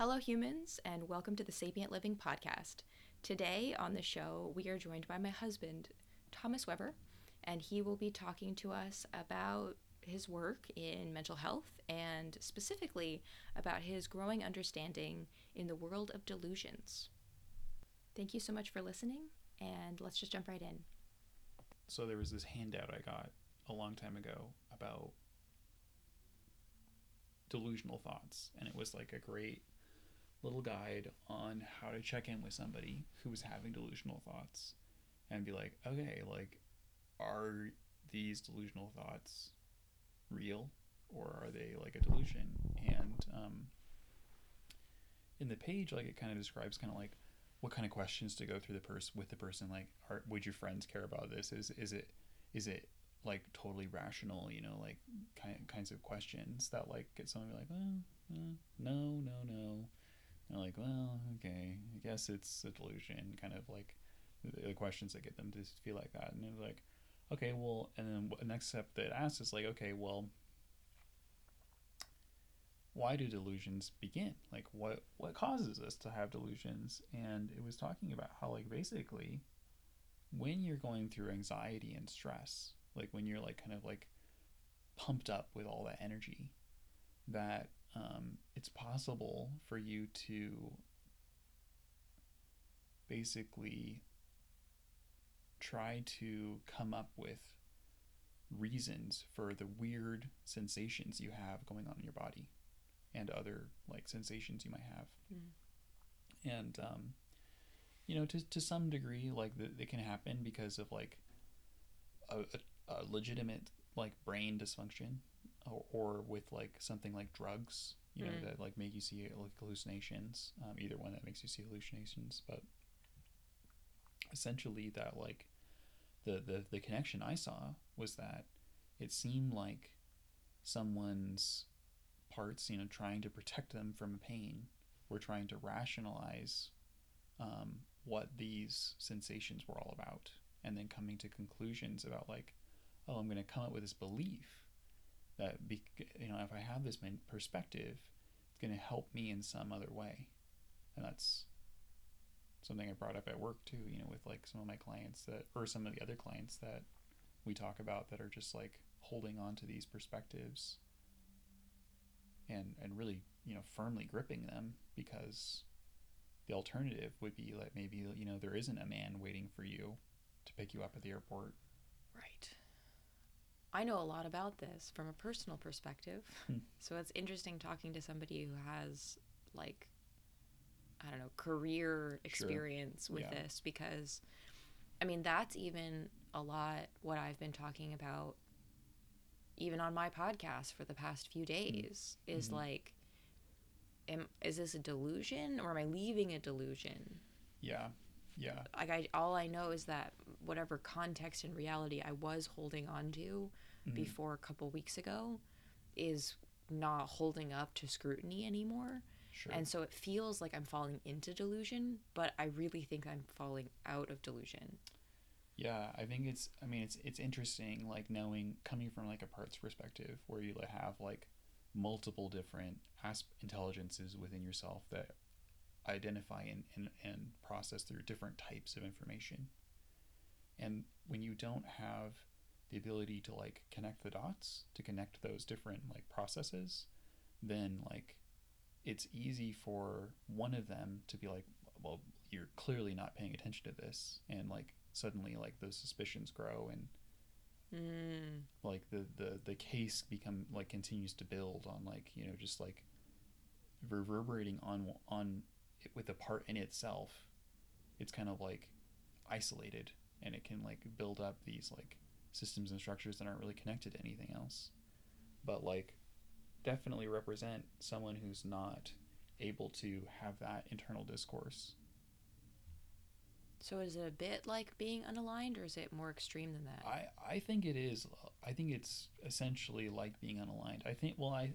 Hello, humans, and welcome to the Sapient Living Podcast. Today on the show, we are joined by my husband, Thomas Webber, and he will be talking to us about his work in mental health and specifically about his growing understanding in the world of delusions. Thank you so much for listening, and let's just jump right in. So, there was this handout I got a long time ago about delusional thoughts, and it was like a great little guide on how to check in with somebody who was having delusional thoughts and be like, okay, like, are these delusional thoughts real or are they like a delusion? And um, in the page, like, it kind of describes kind of like what kind of questions to go through the person with the person. Like, are would your friends care about this? Is is it is it like totally rational? You know, like kind kinds of questions that like get someone to be like, uh, no, no, no like, well, okay, I guess it's a delusion, kind of like the, questions that get them to feel like that. And they're like, okay, well, and then the next step that asks is like, okay, well, why do delusions begin? Like, what what causes us to have delusions? And it was talking about how, like, basically, when you're going through anxiety and stress, like when you're like kind of like pumped up with all that energy, that um, it's possible for you to basically try to come up with reasons for the weird sensations you have going on in your body and other like sensations you might have mm. and um, you know to, to some degree like the, it can happen because of like a, a, a legitimate like brain dysfunction or, or with like something like drugs, you know, mm. that like make you see like hallucinations. Um, either one that makes you see hallucinations, but essentially that like the the the connection I saw was that it seemed like someone's parts, you know, trying to protect them from pain, were trying to rationalize um, what these sensations were all about, and then coming to conclusions about like, oh, I'm going to come up with this belief that be, you know if I have this perspective, it's going to help me in some other way, and that's something I brought up at work too. You know, with like some of my clients that, or some of the other clients that we talk about that are just like holding on to these perspectives and and really you know firmly gripping them because the alternative would be like maybe you know there isn't a man waiting for you to pick you up at the airport I know a lot about this from a personal perspective. Hmm. so it's interesting talking to somebody who has like I don't know, career experience sure. with yeah. this because I mean, that's even a lot what I've been talking about even on my podcast for the past few hmm. days mm-hmm. is like am is this a delusion or am I leaving a delusion? Yeah. Yeah. Like I all I know is that whatever context and reality I was holding on to mm-hmm. before a couple weeks ago is not holding up to scrutiny anymore. Sure. And so it feels like I'm falling into delusion, but I really think I'm falling out of delusion. Yeah, I think it's I mean it's it's interesting like knowing coming from like a parts perspective where you have like multiple different asp- intelligences within yourself that identify and, and, and process through different types of information. And when you don't have the ability to like connect the dots, to connect those different like processes, then like it's easy for one of them to be like, well, you're clearly not paying attention to this. And like suddenly like those suspicions grow and mm. like the, the, the case become like continues to build on like, you know, just like reverberating on, on with a part in itself. It's kind of like isolated and it can like build up these like systems and structures that aren't really connected to anything else. But like definitely represent someone who's not able to have that internal discourse. So is it a bit like being unaligned or is it more extreme than that? I i think it is i think it's essentially like being unaligned. I think well i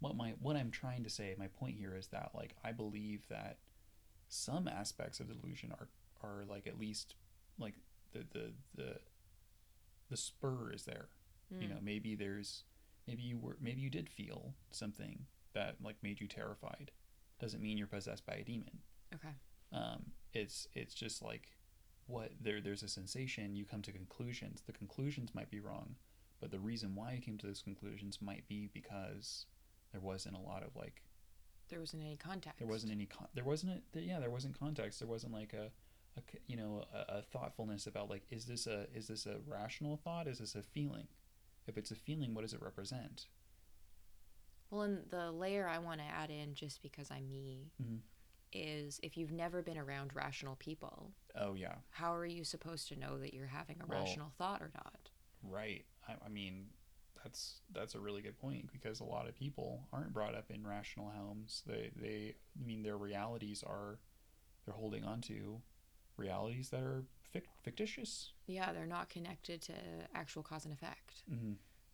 what my what i'm trying to say my point here is that like i believe that some aspects of delusion are are like at least like the the the the spur is there. Mm. You know, hmm. maybe there's maybe you were maybe you did feel something that like made you terrified. doesn't mean you're possessed by a demon. Okay. Um, it's it's just like what there there's a sensation. You come to conclusions. The conclusions might be wrong, but the reason why you came to those conclusions might be because there wasn't a lot of like There wasn't any context. there wasn't any con- there wasn't a, yeah there wasn't context there wasn't like a, you know a, a thoughtfulness about like is this a is this a rational thought is this a feeling if it's a feeling what does it represent Well, and the layer I want to add in, just because I'm me, Mhm. is if you've never been around rational people, oh yeah how are you supposed to know that you're having a Well- rational thought or not? right I, I mean that's that's a really good point because a lot of people aren't brought up in rational homes they they I mean their realities are they're holding on to realities that are fic- fictitious Yeah, they're not connected to actual cause and effect. mm-hmm.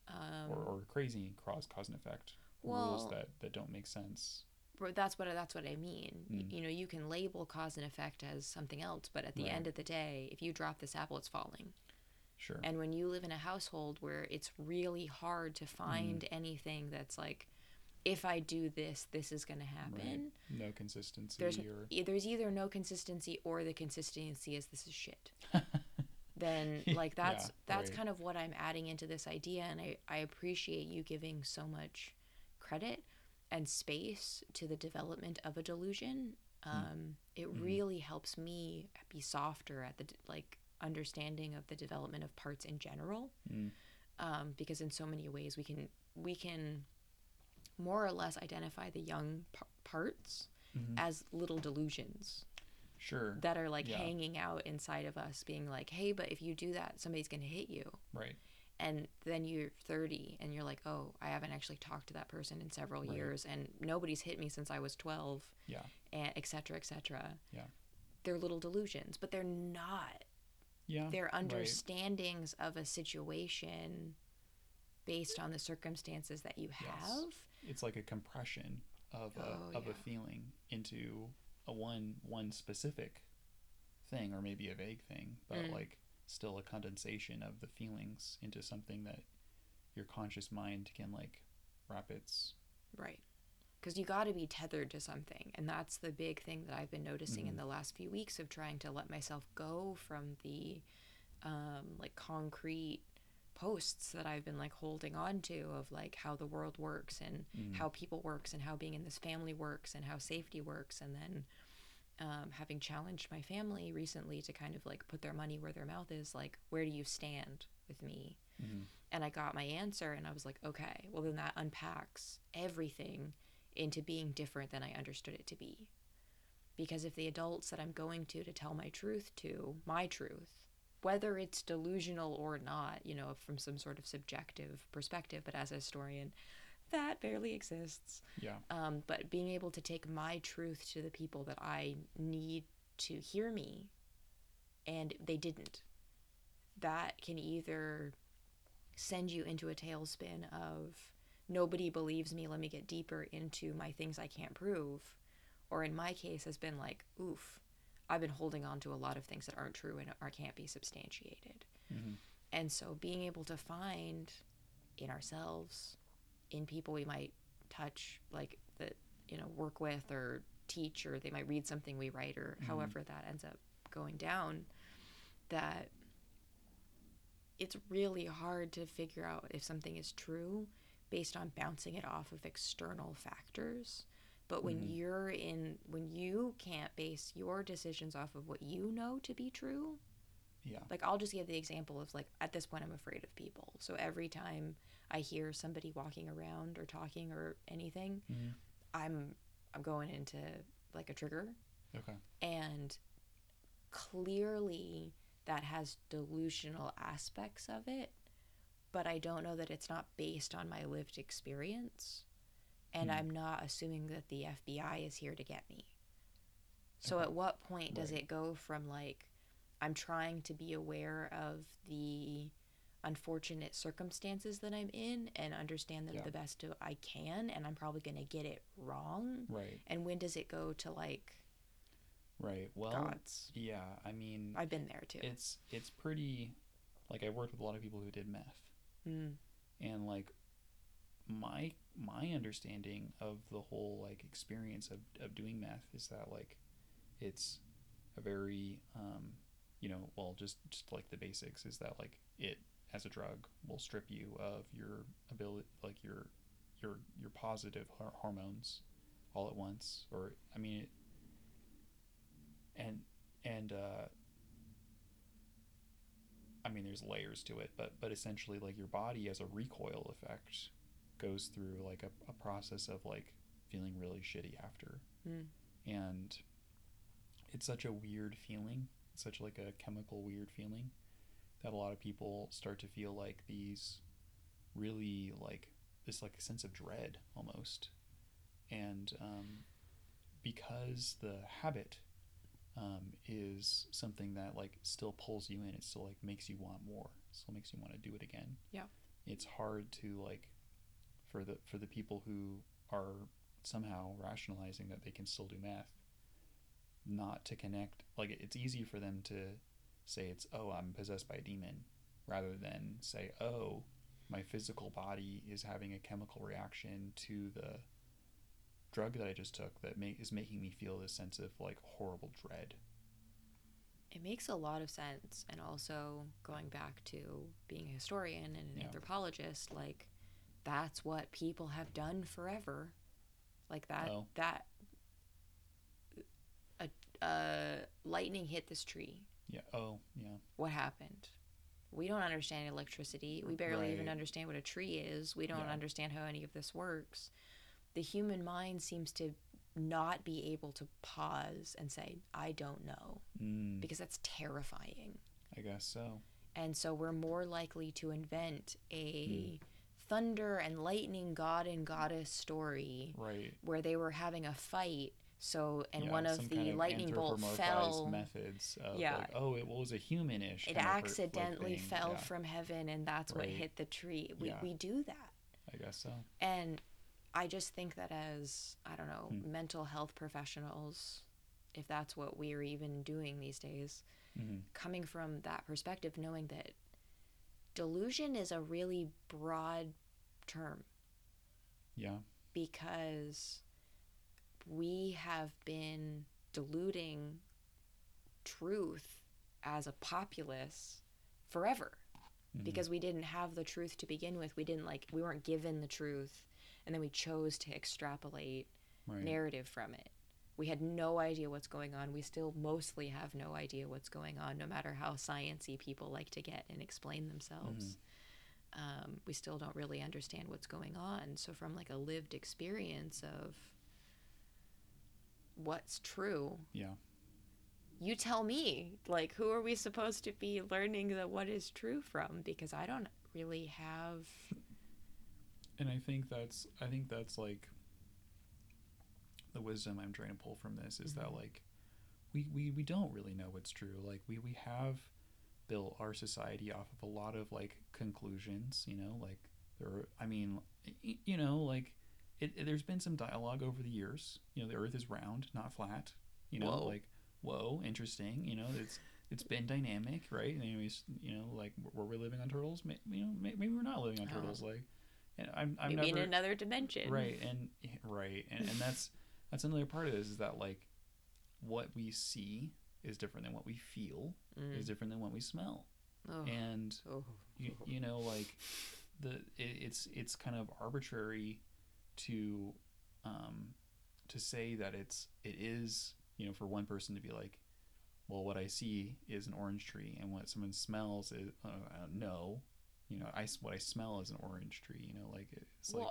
Um, or, or crazy cause cause and effect Well- rules that that don't make sense but that's what that's what I mean. Mm. You know, you can label cause and effect as something else, but at the Right. end of the day, if you drop this apple, it's falling. Sure And when you live in a household where it's really hard Mm. to find anything that's like, if I do this, this is going to happen. no consistency There's or there's either no consistency or the consistency is this is shit. then like that's Yeah, that's right. kind of what I'm adding into this idea and I, I appreciate you giving so much credit and space to the development of a delusion. Um, it Mhm. really helps me be softer at the like understanding of the development of parts in general Mm. um, because in so many ways we can we can more or less identify the young p- parts Mhm. as little delusions sure that are like Yeah. hanging out inside of us being like hey but if you do that somebody's going to hit you right and then you're 30 and you're like oh i haven't actually talked to that person in several Right. years and nobody's hit me since i was 12 yeah and et cetera et cetera Yeah. they're little delusions but they're not yeah right. understandings of a situation based on the circumstances that you have Yes. it's like a compression of a Oh, of yeah. a feeling into a one one specific thing or maybe a vague thing but Mm. like still a condensation of the feelings into something that your conscious mind can like wrap its Right. Because you got to be tethered to something. And that's the big thing that I've been noticing in Mhm. the last few weeks of trying to let myself go from the um, like concrete posts that I've been like holding on to of like how the world works and Mm. how people works and how being in this family works and how safety works and then um, having challenged my family recently to kind of like put their money where their mouth is like where do you stand with me Mhm. and I got my answer and I was like, okay, well then that unpacks everything into being different than I understood it to be. Because if the adults that I'm going to to tell my truth to, my truth, whether it's delusional or not, you know, from some sort of subjective perspective, but as a historian, that barely exists. yeah Um, but being able to take my truth to the people that I need to hear me, and they didn't. That can either send you into a tailspin of nobody believes me, let me get deeper into my things I can't prove, or in my case has been like, oof, I've been holding on to a lot of things that aren't true and or can't be substantiated. Mhm. And so being able to find in ourselves, in people we might touch, like that, you know, work with or teach, or they might read something we write, or Mhm. however that ends up going down, that it's really hard to figure out if something is true based on bouncing it off of external factors. But when Mhm. you're in, when you can't base your decisions off of what you know to be true, yeah like I'll just give the example of like at this point I'm afraid of people. So every time I hear somebody walking around or talking or anything, Mhm. I'm I'm going into like a trigger okay and clearly that has delusional aspects of it, but I don't know that it's not based on my lived experience. And Hmm. I'm not assuming that the FBI is here to get me. So Okay. at what point does Right. it go from like I'm trying to be aware of the unfortunate circumstances that I'm in and understand them Yeah. the best I can and I'm probably going to get it wrong? right And when does it go to like right well gods? yeah i mean I've been there too. it's it's pretty like i worked with a lot of people who did meth Mm. and like my my understanding of the whole like experience of, of doing meth is that like it's a very um, you know well just just like the basics is that like it as a drug will strip you of your ability like your your your positive hor- hormones all at once or i mean it, and and uh there's layers to it but but essentially like your body as a recoil effect goes through like a, a process of like feeling really shitty after Mm. and it's such a weird feeling such like a chemical weird feeling that a lot of people start to feel like these really like this like a sense of dread almost and um, because the habit um, is something that like still pulls you in. It still like makes you want more. Still makes you want to do it again. Yeah. it's hard to like for the for the people who are somehow rationalizing that they can still do meth not to connect like it's easy for them to say it's oh i'm possessed by a demon rather than say oh my physical body is having a chemical reaction to the drug that i just took that make, is making me feel this sense of like horrible dread It makes a lot of sense. And also going back to being a historian and an Yeah. anthropologist, like that's what people have done forever. Like that Oh. that a, a lightning hit this tree. yeah oh yeah What happened? We don't understand electricity. We barely even understand what a tree is. We don't Yeah. understand how any of this works. The human mind seems to not be able to pause and say, I don't know, mm, because that's terrifying. i guess so And so we're more likely to invent a Hmm. thunder and lightning god and goddess story right where they were having a fight. So, and Yeah, one of the kind of lightning bolt fell. methods of Yeah. like oh it was a humanish It kind of per- like accidentally fell yeah, from heaven, and that's what hit the tree. We, Yeah. we do that. i guess so And I just think that as, I don't know, Hmm. mental health professionals, if that's what we're even doing these days, hmm coming from that perspective, knowing that delusion is a really broad term yeah because we have been deluding truth as a populace forever Mhm. because we didn't have the truth to begin with. We didn't like, we weren't given the truth, and then we chose to extrapolate right narrative from it. We had no idea what's going on. We still mostly have no idea what's going on, no matter how sciency people like to get and explain themselves. Um, we still don't really understand what's going on. So, from like a lived experience of what's true, yeah you tell me. Like, who are we supposed to be learning that what is true from? Because I don't really have. And i think that's i think that's like the wisdom i'm trying to pull from this is that Mhm. like we, we we don't really know what's true. Like we we have built our society off of a lot of like conclusions you know? Like there are, i mean you know like it, it- there's been some dialogue over the years. You know the earth is round not flat. You know Whoa. like whoa interesting. You know it's it's been dynamic right? Anyways you know like were we living on turtles. May- you know may- maybe we're not living on Oh. turtles. Like and i'm i'm maybe never in another dimension. right and right and, and that's that's another part of this is that like what we see is different than what we feel Mm. is different than what we smell Oh. and Oh. you, you know like the it, it's it's kind of arbitrary to um to say that it's it is you know for one person to be like well what i see is an orange tree and what someone smells is uh, uh, no you know i what i smell is an orange tree you know like it's like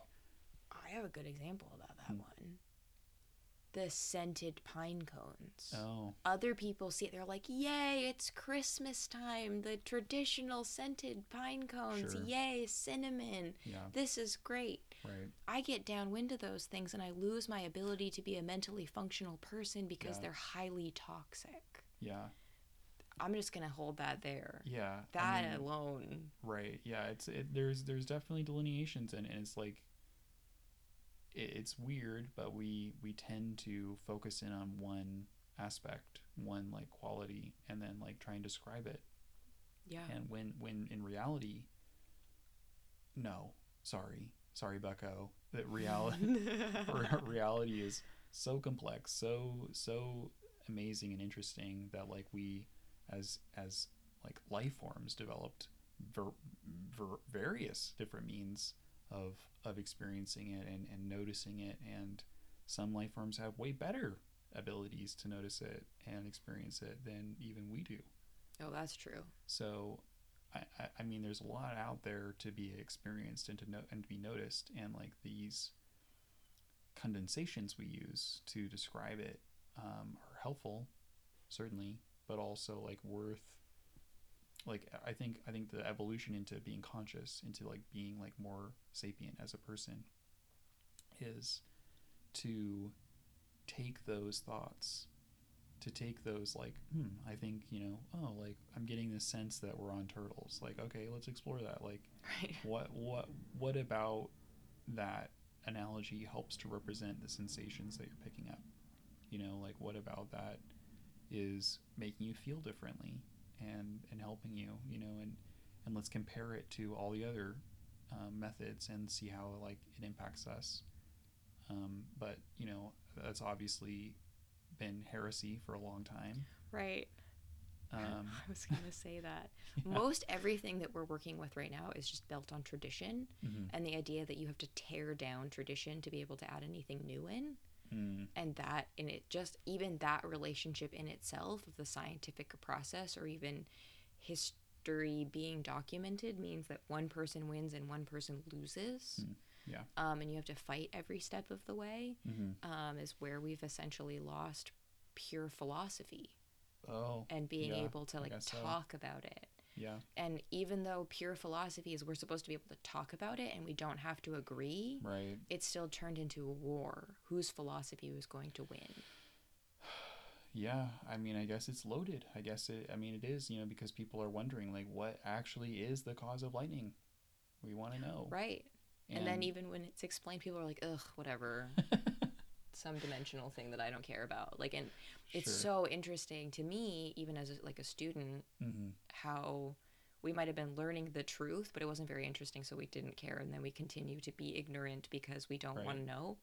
I have a good example about that Hmm. one. The scented pine cones. oh Other people see it, they're like, Yay, it's Christmas time. The traditional scented pine cones. Sure. Yay, cinnamon. yeah This is great. right I get downwind of those things and I lose my ability to be a mentally functional person because Yeah. they're highly toxic. yeah I'm just going to hold that there. yeah I That mean, alone. right yeah it's it, there's there's definitely delineations and, and it's like it, it's weird but we we tend to focus in on one aspect one like quality and then like try and describe it Yeah. and when when in reality no sorry sorry bucko that reality reality is so complex, so so amazing and interesting that like we as as like life forms developed ver- ver- various different means of of experiencing it and, and noticing it. And some life forms have way better abilities to notice it and experience it than even we do. Oh that's true. So I, I, I mean there's a lot out there to be experienced and to know and to be noticed. And like these condensations we use to describe it um, are helpful certainly but also like worth like I think I think the evolution into being conscious, into like being like more sapient as a person is to take those thoughts to take those like hmm i think you know oh like i'm getting this sense that we're on turtles. Like okay let's explore that. Like right. what what what about that analogy helps to represent the sensations that you're picking up? You know like what about that is making you feel differently and and helping you you know and and let's compare it to all the other um, methods and see how like it impacts us. Um, but you know that's obviously been heresy for a long time. Right. Um, i was going to say that. Yeah. most everything that we're working with right now is just built on tradition Mhm. and the idea that you have to tear down tradition to be able to add anything new in Mm, and that in it just even that relationship in itself of the scientific process or even history being documented means that one person wins and one person loses Mm, yeah. um, and you have to fight every step of the way mhm. um, is where we've essentially lost pure philosophy oh and being Yeah, able to like guess so. talk about it yeah and even though pure philosophy is we're supposed to be able to talk about it and we don't have to agree right it's still turned into a war whose philosophy was going to win Yeah, I mean, I guess it's loaded. I guess it. I mean, it is. You know, because people are wondering, like, what actually is the cause of lightning? We want to know. right and, then even when it's explained people are like ugh whatever some dimensional thing that i don't care about like and it's Sure. so interesting to me even as a, like a student hmm how we might have been learning the truth but it wasn't very interesting so we didn't care and then we continue to be ignorant because we don't Right. want to know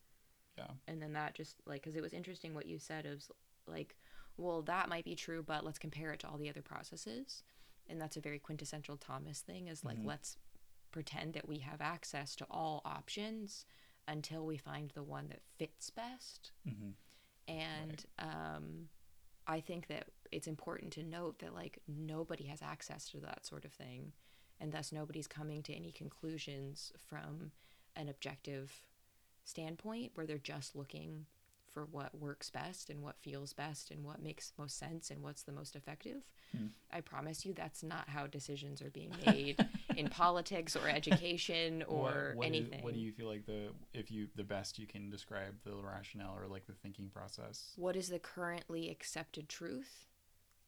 Yeah. and then that just like because it was interesting what you said of like well that might be true but let's compare it to all the other processes and that's a very quintessential thomas thing is like Mhm. let's pretend that we have access to all options until we find the one that fits best. Hmm and um, I think that it's important to note that like nobody has access to that sort of thing, and thus nobody's coming to any conclusions from an objective standpoint where they're just looking for what works best and what feels best and what makes most sense and what's the most effective. Hmm. I promise you that's not how decisions are being made in politics or education or what, what is- anything. what do you feel like the if you the best you can describe the rationale or like the thinking process? what is the currently accepted truth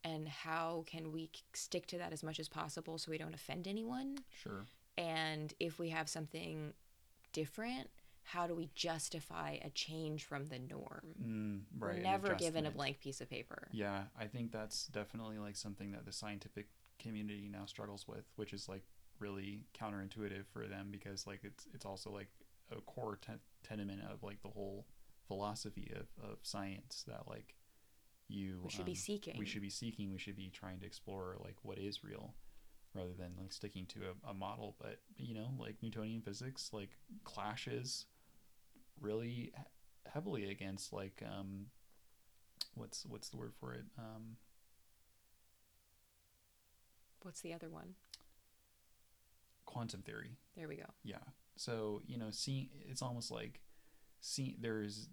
and how can we stick to that as much as possible so we don't offend anyone Sure. and if we have something different how do we justify a change from the norm? Mm, right. we're never given a blank piece of paper. Yeah, I think that's definitely like something that the scientific community now struggles with, which is like really counterintuitive for them because like it's it's also like a core ten- tenement of like the whole philosophy of, of science that like you we should be um, seeking. we should be seeking we should be trying to explore like what is real rather than like sticking to a, a model. But you know like newtonian physics like clashes really heavily against like um what's what's the word for it? Um what's the other one? quantum theory. There we go. Yeah. So you know seeing it's almost like seeing there's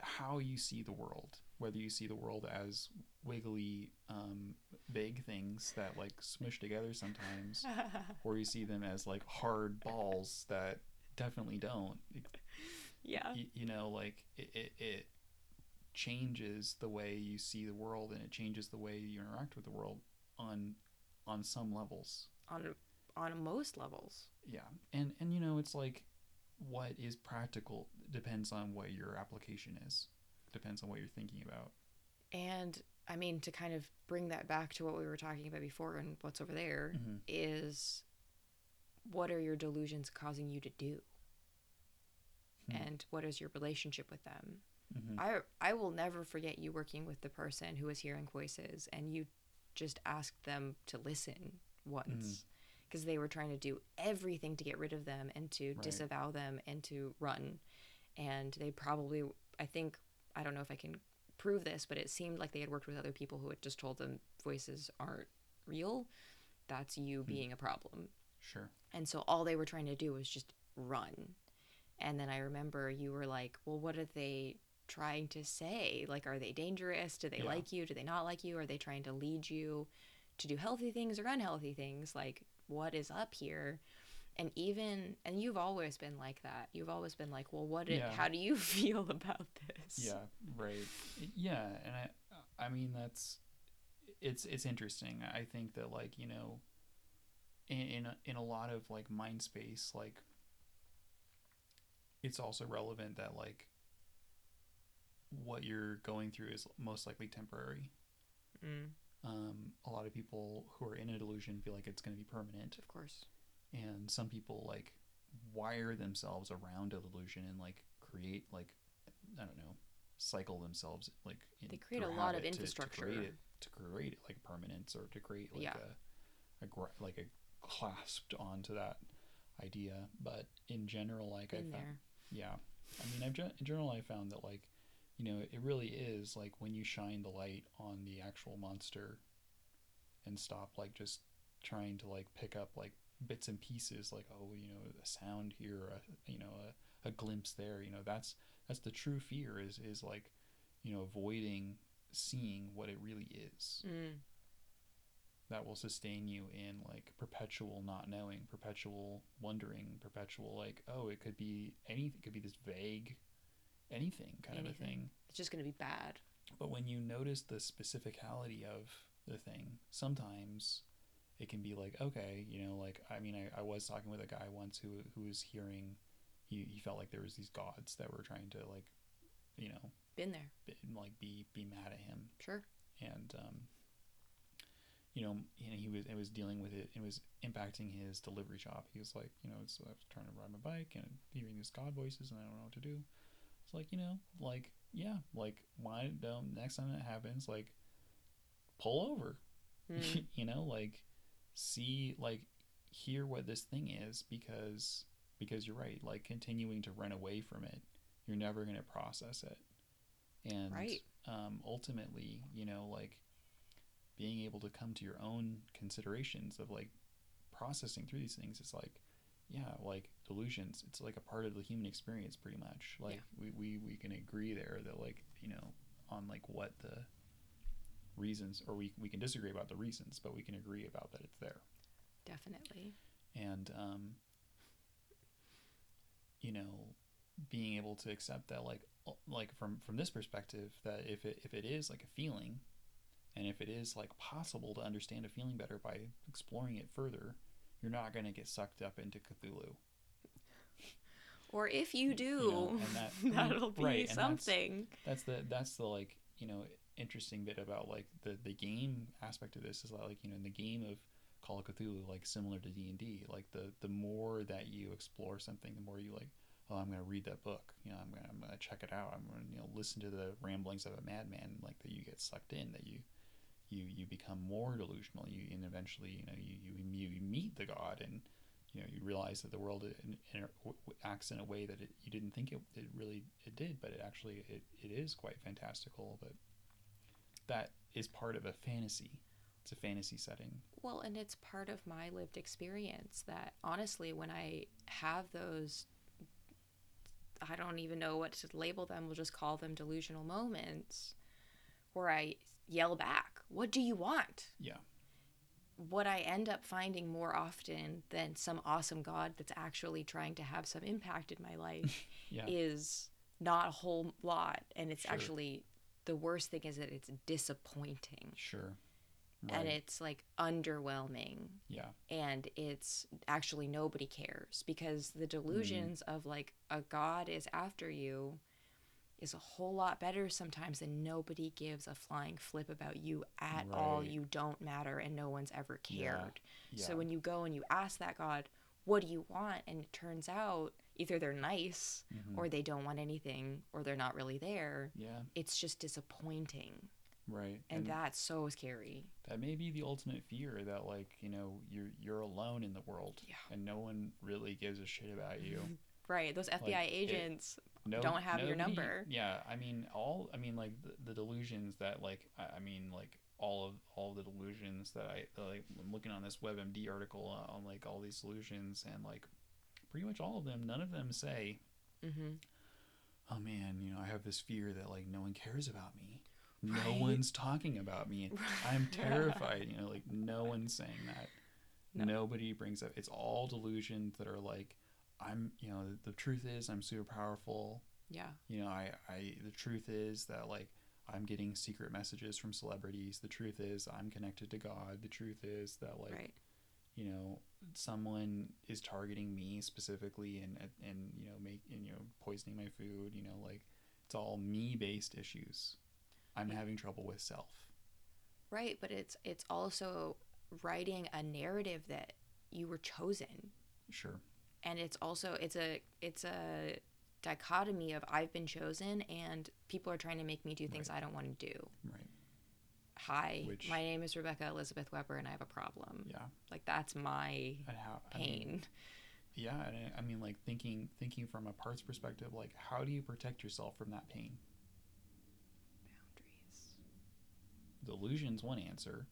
how you see the world whether you see the world as wiggly um vague things that like smush together sometimes or you see them as like hard balls that definitely don't. Yeah. you, you know like it, it, it changes the way you see the world and it changes the way you interact with the world on on some levels. On on most levels. Yeah. And and you know it's like what is practical depends on what your application is depends on what you're thinking about. And i mean to kind of bring that back to what we were talking about before and what's over there Mhm. is what are your delusions causing you to do? Hmm. and what is your relationship with them? Mhm. I I will never forget you working with the person who was hearing voices and you just asked them to listen once because they were trying to do everything to get rid of them and to Right. disavow them and to run. And they probably I think I don't know if I can prove this but it seemed like they had worked with other people who had just told them voices aren't real. That's you being a problem Sure. and so all they were trying to do was just run. And then I remember you were like, well, what are they trying to say? Like, are they dangerous? Do they Yeah. like you? Do they not like you? Are they trying to lead you to do healthy things or unhealthy things? Like, what is up here? And even, and you've always been like that. You've always been like, well, what, Yeah. how do you feel about this? Yeah, right. Yeah, and I I mean that's it's it's interesting. I think that like, you know, in in a, in a lot of like mind space like it's also relevant that like what you're going through is most likely temporary. Mm, Um, a lot of people who are in a delusion feel like it's going to be permanent, of course. and some people like wire themselves around a delusion and like create like I don't know cycle themselves like in, They create a lot of habit to- infrastructure. to create it to create it like permanence or to create like Yeah. a, a like a clasped onto that idea but in general like I Been found yeah. I mean I've in general I found that like you know it really is like when you shine the light on the actual monster and stop like just trying to like pick up like bits and pieces like oh you know a sound here a, you know a, a glimpse there you know that's that's the true fear is is like you know avoiding seeing what it really is. Mm, that will sustain you in like perpetual not knowing perpetual wondering perpetual like oh it could be anything it could be this vague anything kind of a thing it's just going to be bad. but when you notice the specificality of the thing, sometimes it can be like, okay, you know, like I mean, I, I was talking with a guy once who who was hearing, he, he felt like there was these gods that were trying to like, you know, Been there. be, like be be mad at him, Sure. and um, you know, he was it was dealing with it. It was impacting his delivery shop. He was like, you know, it's I was trying to ride my bike and hearing these god voices, and I don't know what to do. It's like you know, like yeah, like why don't next time that happens, like pull over, Mm, you know, like see like hear what this thing is because because you're right, like continuing to run away from it, you're never gonna process it, and Right. um, ultimately, you know, like being able to come to your own considerations of like processing through these things. It's like, yeah, like delusions. It's like a part of the human experience, pretty much. Like we, we we can agree there that like you know on like what the reasons, or we we can disagree about the reasons, but we can agree about that it's there. definitely. And um, you know, being able to accept that like like from from this perspective that if it if it is like a feeling and if it is like possible to understand a feeling better by exploring it further you're not going to get sucked up into cthulhu. Or if you do, you know, and that, mm, that'll be right, and that's- something. that's the that's the like you know interesting bit about like the the game aspect of this is that, like you know in the game of Call of Cthulhu like similar to D and D like the the more that you explore something the more you like oh I'm gonna read that book. You know I'm gonna I'm gonna check it out. I'm gonna you know listen to the ramblings of a madman like that you get sucked in that you you you become more delusional. You and eventually you know you you, you meet the god and you know you realize that the world in, in, acts in a way that it, you didn't think it, it really it did but it actually it, it is quite fantastical. But that is part of a fantasy. It's a fantasy setting. Well, and it's part of my lived experience that honestly, when I have those, I don't even know what to label them, we'll just call them delusional moments, where I yell back, What do you want? yeah What I end up finding more often than some awesome God that's actually trying to have some impact in my life yeah is not a whole lot. And it's Sure. actually the worst thing is that it's disappointing sure and it's like underwhelming yeah and it's actually nobody cares because the Mm-hmm. delusions of like a god is after you is a whole lot better sometimes than nobody gives a flying flip about you at all. you don't matter and no one's ever cared yeah so when you go and you ask that god what do you want and it turns out either they're nice Mhm. or they don't want anything or they're not really there. yeah, It's just disappointing. right. And, that's so scary. that may be the ultimate fear that like you know you're you're alone in the world Yeah. and no one really gives a shit about you Right. Those FBI it- agents. No, Don't have your number. yeah i mean all i mean like the, the delusions that like I, I mean like all of all of the delusions that i like i'm looking on this webmd article uh, on like all these solutions and like pretty much all of them none of them say hmm oh man you know i have this fear that like no one cares about me no Right. one's talking about me i'm terrified you know like no one's saying that No. nobody brings up it's all delusions that are like i'm you know the, the truth is i'm super powerful Yeah. you know i i the truth is that like i'm getting secret messages from celebrities the truth is i'm connected to god the truth is that like right. you know someone is targeting me specifically and and you know make and, you know poisoning my food you know like it's all me based issues i'm having trouble with self Right. But it's it's also writing a narrative that you were chosen. sure and it's also it's a it's a dichotomy of I've been chosen and people are trying to make me do things I don't want to do. right Hi, Which- my name is Rebecca Elizabeth Webber and I have a problem. yeah Like that's my how I mean, pain. yeah i mean like thinking thinking from a parts perspective like how do you protect yourself from that pain Boundaries. delusion's one answer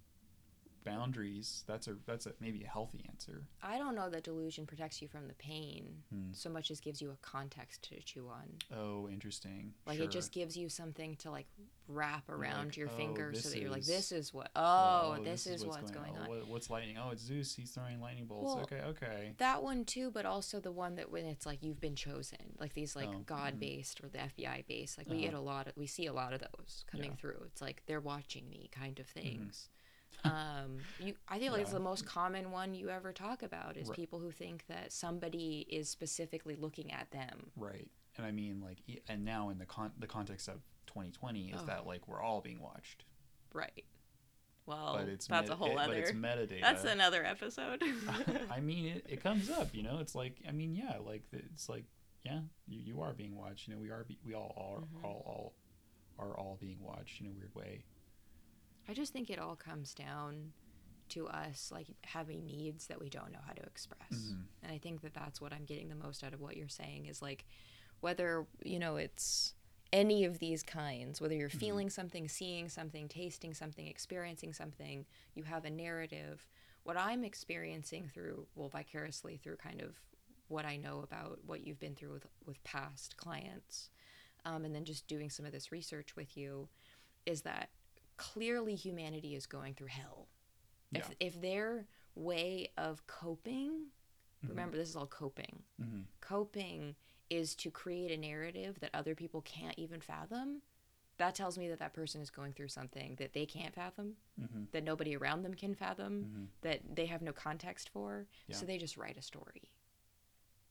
boundaries that's a that's a maybe a healthy answer I don't know that delusion protects you from the pain Hmm. so much as gives you a context to chew on. oh interesting Like sure. it just gives you something to like wrap around like, your "Oh, finger so that you're like, this is what. Well, Oh, this, is, what's, going, on. Oh, what's lightning oh it's zeus he's throwing lightning bolts Well, okay okay That one too, but also the one that when it's like you've been chosen, like these like Oh, mhm. God based or the FBI based, like we get Uh-huh. a lot of we see a lot of those coming Yeah. Mm-hmm. through. It's like they're watching me kind of things. Um, you, I feel like it's the most common one you ever talk about is Right. people who think that somebody is specifically looking at them. right and i mean like and now in the con the context of 2020 is Oh. that like we're all being watched Right. Well, but it's that's meta- a whole it- other. but it's metadata That's another episode. I mean, it, it comes up, you know. It's like, I mean, yeah, like it's like, yeah, you, you are being watched. You know, we are, be, we all are, Mhm. all, all are all being watched in a weird way. I just think it all comes down to us like having needs that we don't know how to express. Mhm. And I think that that's what I'm getting the most out of what you're saying is like whether, you know, it's any of these kinds, whether you're Mhm. feeling something, seeing something, tasting something, experiencing something, you have a narrative. What I'm experiencing through, well, vicariously through kind of what I know about what you've been through with, with past clients, um, and then just doing some of this research with you, is that clearly humanity is going through hell. If, Yeah. if their way of coping, Mhm. remember this is all coping, Mhm. coping is to create a narrative that other people can't even fathom. That tells me that that person is going through something that they can't fathom, Mhm. that nobody around them can fathom, Mhm. that they have no context for. Yeah. So they just write a story.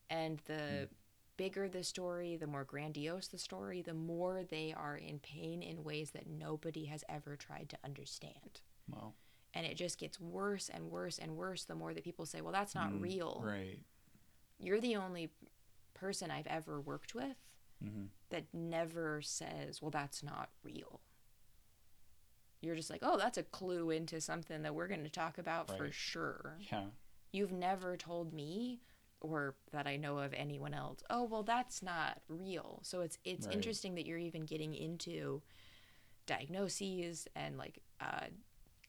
And the bigger the story, the more grandiose the story, the more they are in pain in ways that nobody has ever tried to understand. Well, And it just gets worse and worse and worse the more that people say, well, that's not mm, real. Right. You're the only person I've ever worked with hmm that never says, well, that's not real. You're just like, oh, that's a clue into something that we're going to talk about for sure. Yeah. You've never told me or that I know of anyone else, oh, well, that's not real. So it's it's Right. interesting that you're even getting into diagnoses and like uh,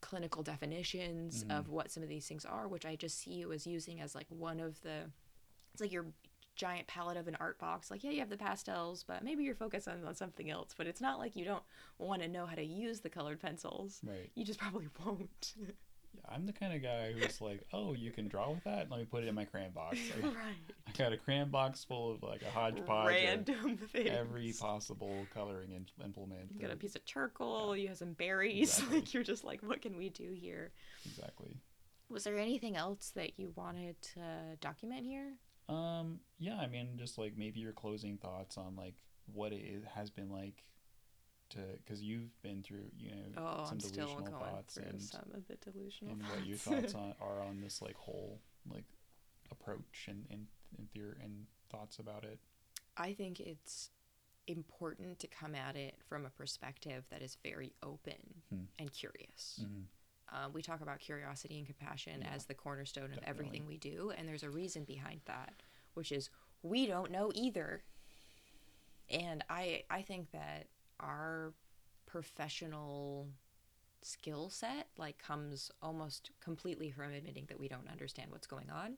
clinical definitions Mhm. of what some of these things are, which I just see you as using as like one of the, it's like your giant palette of an art box. Like, yeah, you have the pastels, but maybe you're focused on, on something else. But it's not like you don't want to know how to use the colored pencils. Right. You just probably won't. Yeah, I'm the kind of guy who's like, oh, you can draw with that? Let me put it in my crayon box. I, right. I got a crayon box full of like a hodgepodge Random of things. every possible coloring in- implement. You got a piece of charcoal, you have some berries. Exactly. Like you're just like, what can we do here? Exactly. Was there anything else that you wanted to document here? Um, yeah, I mean, just like maybe your closing thoughts on like what it has been like to, because you've been through, you know, Oh, some I'm delusional thoughts and, some of the delusional and what your thoughts on, are on this like whole like approach and and and, theor- and thoughts about it? I think it's important to come at it from a perspective that is very open Hmm. and curious. Mhm. Um, we talk about curiosity and compassion Yeah, as the cornerstone of definitely. everything we do, and there's a reason behind that, which is we don't know either. And I I think that our professional skill set like comes almost completely from admitting that we don't understand what's going on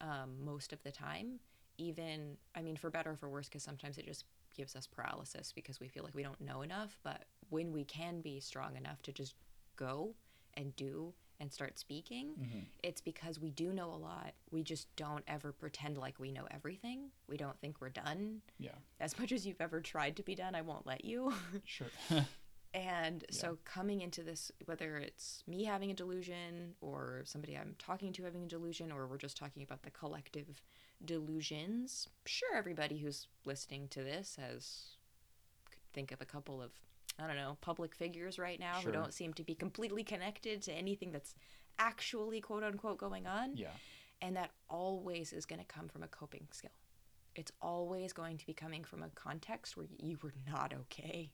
um, most of the time. Even I mean, for better or for worse, because sometimes it just gives us paralysis because we feel like we don't know enough. But when we can be strong enough to just go and do and start speaking, Mhm. it's because we do know a lot. We just don't ever pretend like we know everything. We don't think we're done. Yeah, As much as you've ever tried to be done, I won't let you. sure. and Yeah. so coming into this, whether it's me having a delusion or somebody I'm talking to having a delusion, or we're just talking about the collective delusions, sure, everybody who's listening to this has could think of a couple of I don't know public figures right now Sure. who don't seem to be completely connected to anything that's actually quote unquote going on. yeah, And that always is going to come from a coping skill. It's always going to be coming from a context where you were not okay.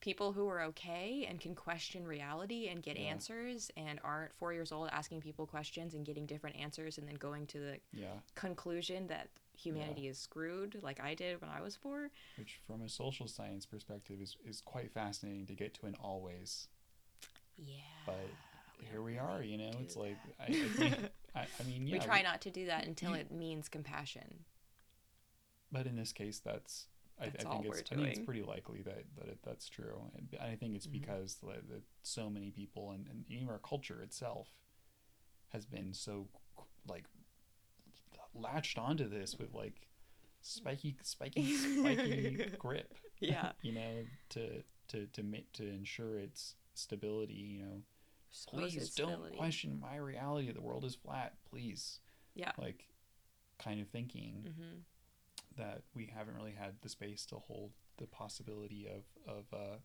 People who are okay and can question reality and get Yeah. answers and aren't four years old asking people questions and getting different answers and then going to the yeah. conclusion that humanity is screwed like I did when I was four. Which, from a social science perspective, is is quite fascinating to get to an always. Yeah. But here we are. You know, it's like I, I, think, I, I mean, yeah. we try not to do that until it means compassion. But in this case, that's. I, I That's think it's. I think it's pretty likely that that it, that's true, and I think it's Mhm. because that, that so many people and, and even our culture itself has been so like latched onto this with like spiky, spiky, spiky grip. Yeah. you know, to to to make to ensure its stability. You know, Supposed please don't stability. question my reality. The world is flat. Please, Yeah. like, kind of thinking hmm that we haven't really had the space to hold the possibility of of uh,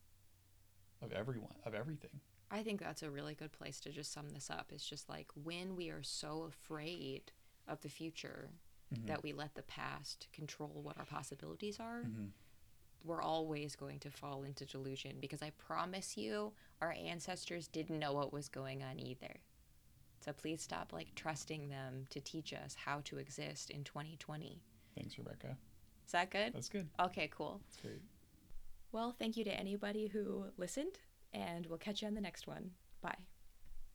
of everyone of everything. I think that's a really good place to just sum this up. It's just like when we are so afraid of the future Mhm. that we let the past control what our possibilities are, Mhm. we're always going to fall into delusion because I promise you, our ancestors didn't know what was going on either. So please stop like trusting them to teach us how to exist in 2020. Thanks, Rebecca. Is that good? That's good. Okay, cool. That's great. Well, thank you to anybody who listened, and we'll catch you on the next one. Bye.